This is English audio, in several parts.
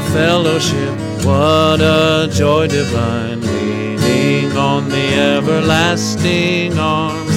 fellowship, what a joy divine, leaning on the everlasting arms.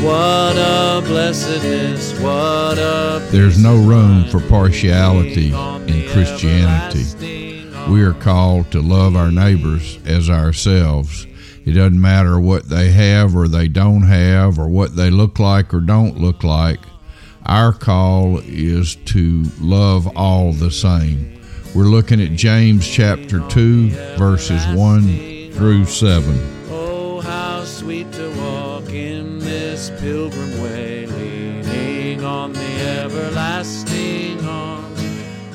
What a blessedness, what a There's no room for partiality in Christianity. We are called to love our neighbors as ourselves. It doesn't matter what they have or they don't have, or what they look like or don't look like. Our call is to love all the same. We're looking at James chapter 2, verses 1 through 7. Oh, how sweet to walk in this pilgrim way, leaning on the everlasting arms.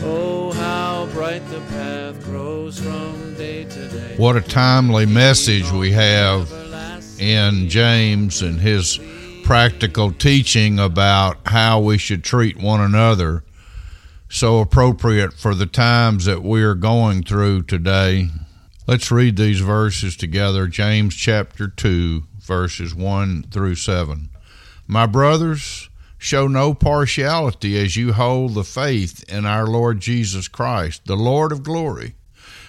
Oh, how bright the path grows from day to day. What a timely message we have in James and his practical teaching about how we should treat one another. So appropriate for the times that we are going through today. Let's read these verses together. James chapter 2, verses 1 through 7. My brothers, show no partiality as you hold the faith in our Lord Jesus Christ, the Lord of glory.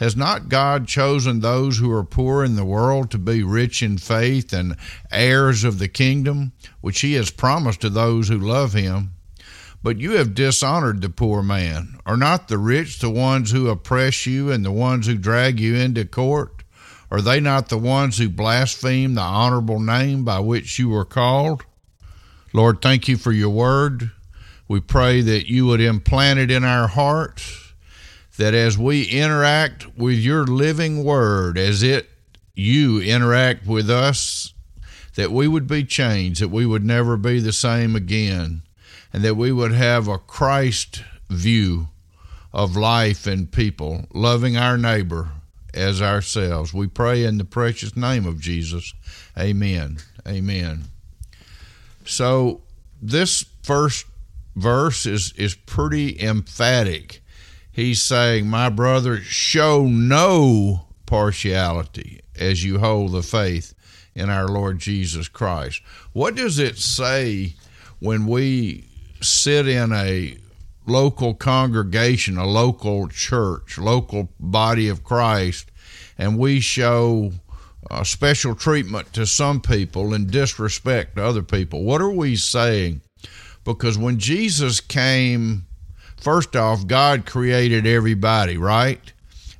Has not God chosen those who are poor in the world to be rich in faith and heirs of the kingdom, which he has promised to those who love him? But you have dishonored the poor man. Are not the rich the ones who oppress you and the ones who drag you into court? Are they not the ones who blaspheme the honorable name by which you were called? Lord, thank you for your word. We pray that you would implant it in our hearts that as we interact with your living word, as it you interact with us, that we would be changed, that we would never be the same again, and that we would have a Christ view of life and people, loving our neighbor as ourselves. We pray in the precious name of Jesus. Amen. Amen. So this first verse is is pretty emphatic he's saying, My brother, show no partiality as you hold the faith in our Lord Jesus Christ. What does it say when we sit in a local congregation, a local church, local body of Christ, and we show uh, special treatment to some people and disrespect to other people? What are we saying? Because when Jesus came First off, God created everybody, right?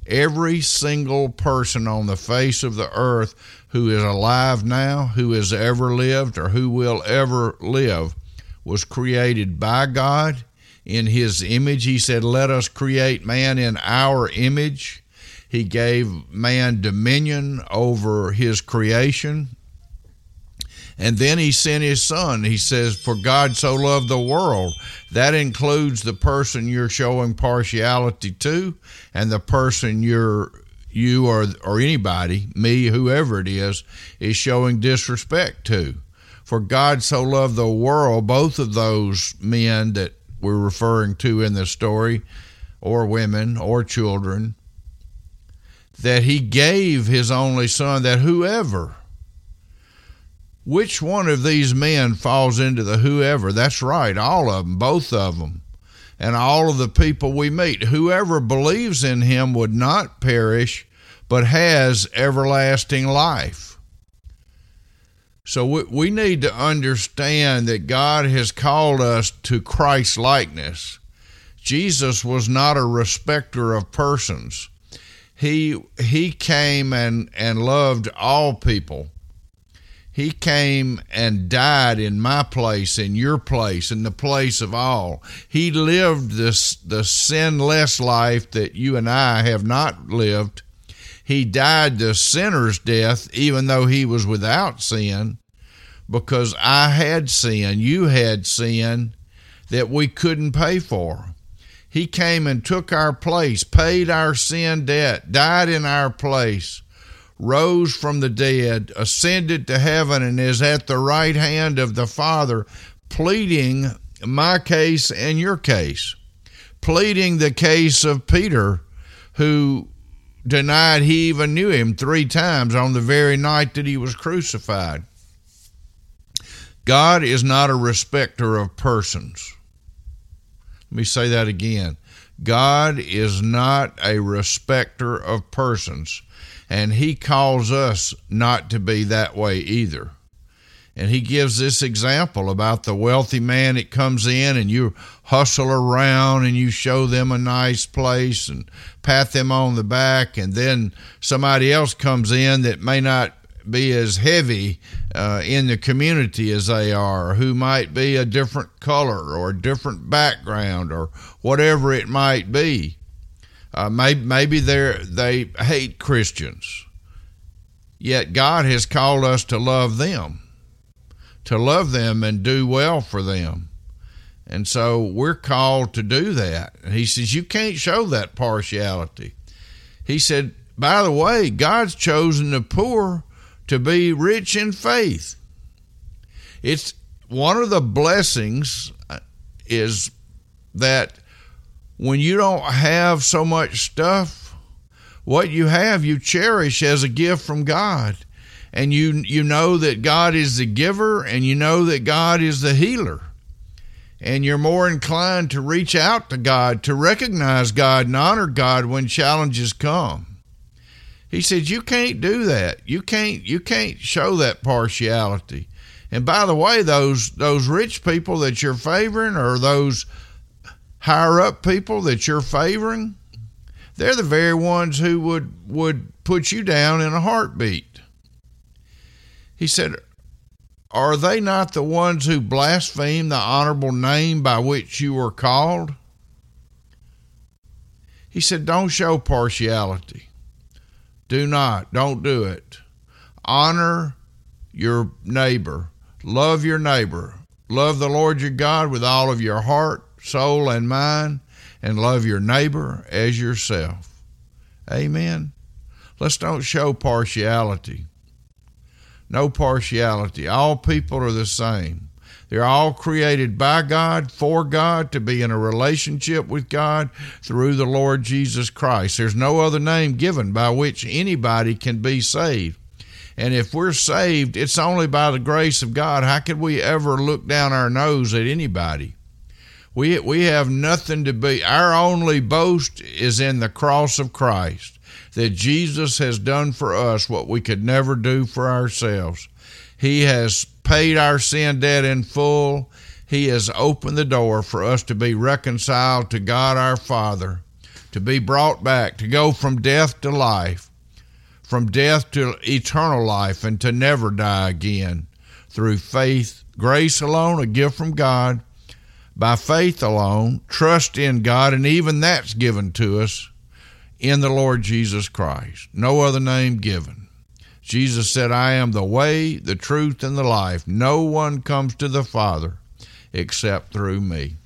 Every single person on the face of the earth who is alive now, who has ever lived, or who will ever live was created by God in his image. He said, Let us create man in our image. He gave man dominion over his creation. And then he sent his son. He says, For God so loved the world. That includes the person you're showing partiality to and the person you're you or or anybody, me, whoever it is, is showing disrespect to. For God so loved the world, both of those men that we're referring to in the story, or women, or children, that he gave his only son, that whoever which one of these men falls into the whoever? That's right, all of them, both of them. And all of the people we meet. Whoever believes in him would not perish, but has everlasting life. So we, we need to understand that God has called us to Christ likeness. Jesus was not a respecter of persons. He he came and, and loved all people he came and died in my place, in your place, in the place of all. He lived this the sinless life that you and I have not lived. He died the sinner's death, even though he was without sin, because I had sin, you had sin that we couldn't pay for. He came and took our place, paid our sin debt, died in our place, rose from the dead, ascended to heaven, and is at the right hand of the Father, pleading my case and your case, pleading the case of Peter, who denied he even knew him three times on the very night that he was crucified. God is not a respecter of persons. Let me say that again. God is not a respecter of persons, and He calls us not to be that way either. And he gives this example about the wealthy man that comes in and you hustle around and you show them a nice place and pat them on the back. And then somebody else comes in that may not be as heavy uh, in the community as they are, who might be a different color or a different background or whatever it might be. Uh, maybe maybe they they hate Christians, yet God has called us to love them to love them and do well for them. And so we're called to do that. And he says, You can't show that partiality. He said, By the way, God's chosen the poor to be rich in faith. It's one of the blessings uh, is that when you don't have so much stuff, what you have you cherish as a gift from God and you you know that God is the giver and you know that God is the healer. And you're more inclined to reach out to God, to recognize God and honor God when challenges come. He said you can't do that. You can't you can't show that partiality. And by the way, those those rich people that you're favoring or those higher up people that you're favoring, they're the very ones who would would put you down in a heartbeat. He said, Are they not the ones who blaspheme the honorable name by which you were called? He said, Don't show partiality. Do not. Don't do it. Honor your neighbor. Love your neighbor. Love the Lord your God with all of your heart, soul, and mind, and love your neighbor as yourself. Amen. Let's don't show partiality no partiality. All people are the same. They're all created by God, for God, to be in a relationship with God through the Lord Jesus Christ. There's no other name given by which anybody can be saved. And if we're saved, it's only by the grace of God. How could we ever look down our nose at anybody? We, we have nothing to be. Our only boast is in the cross of Christ that Jesus has done for us what we could never do for ourselves. He has paid our sin debt in full. He has opened the door for us to be reconciled to God our Father, to be brought back, to go from death to life, from death to eternal life, and to never die again through faith, grace alone, a gift from God, by faith alone, trust in God, and even that's given to us in the Lord Jesus Christ. No other name given. Jesus said, I am the way, the truth, and the life. No one comes to the Father except through me.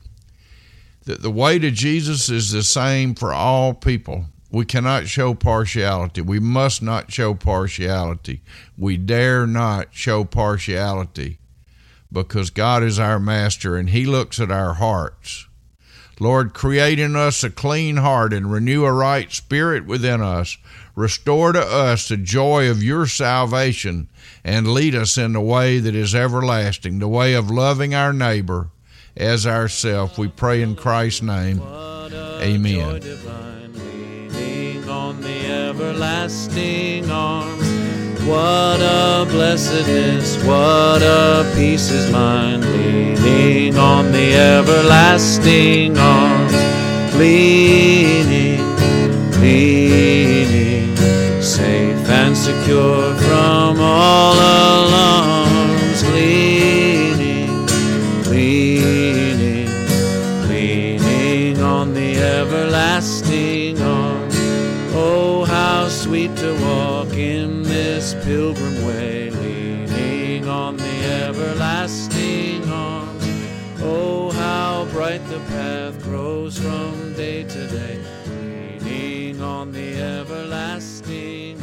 That the way to Jesus is the same for all people. We cannot show partiality. We must not show partiality. We dare not show partiality because God is our master and He looks at our hearts. Lord, create in us a clean heart and renew a right spirit within us. Restore to us the joy of your salvation and lead us in the way that is everlasting, the way of loving our neighbor as ourself. We pray in Christ's name. Amen. What a blessedness, what a peace is mine, leaning on the everlasting arms, leaning, leaning, safe and secure bright the path grows from day to day, leaning on the everlasting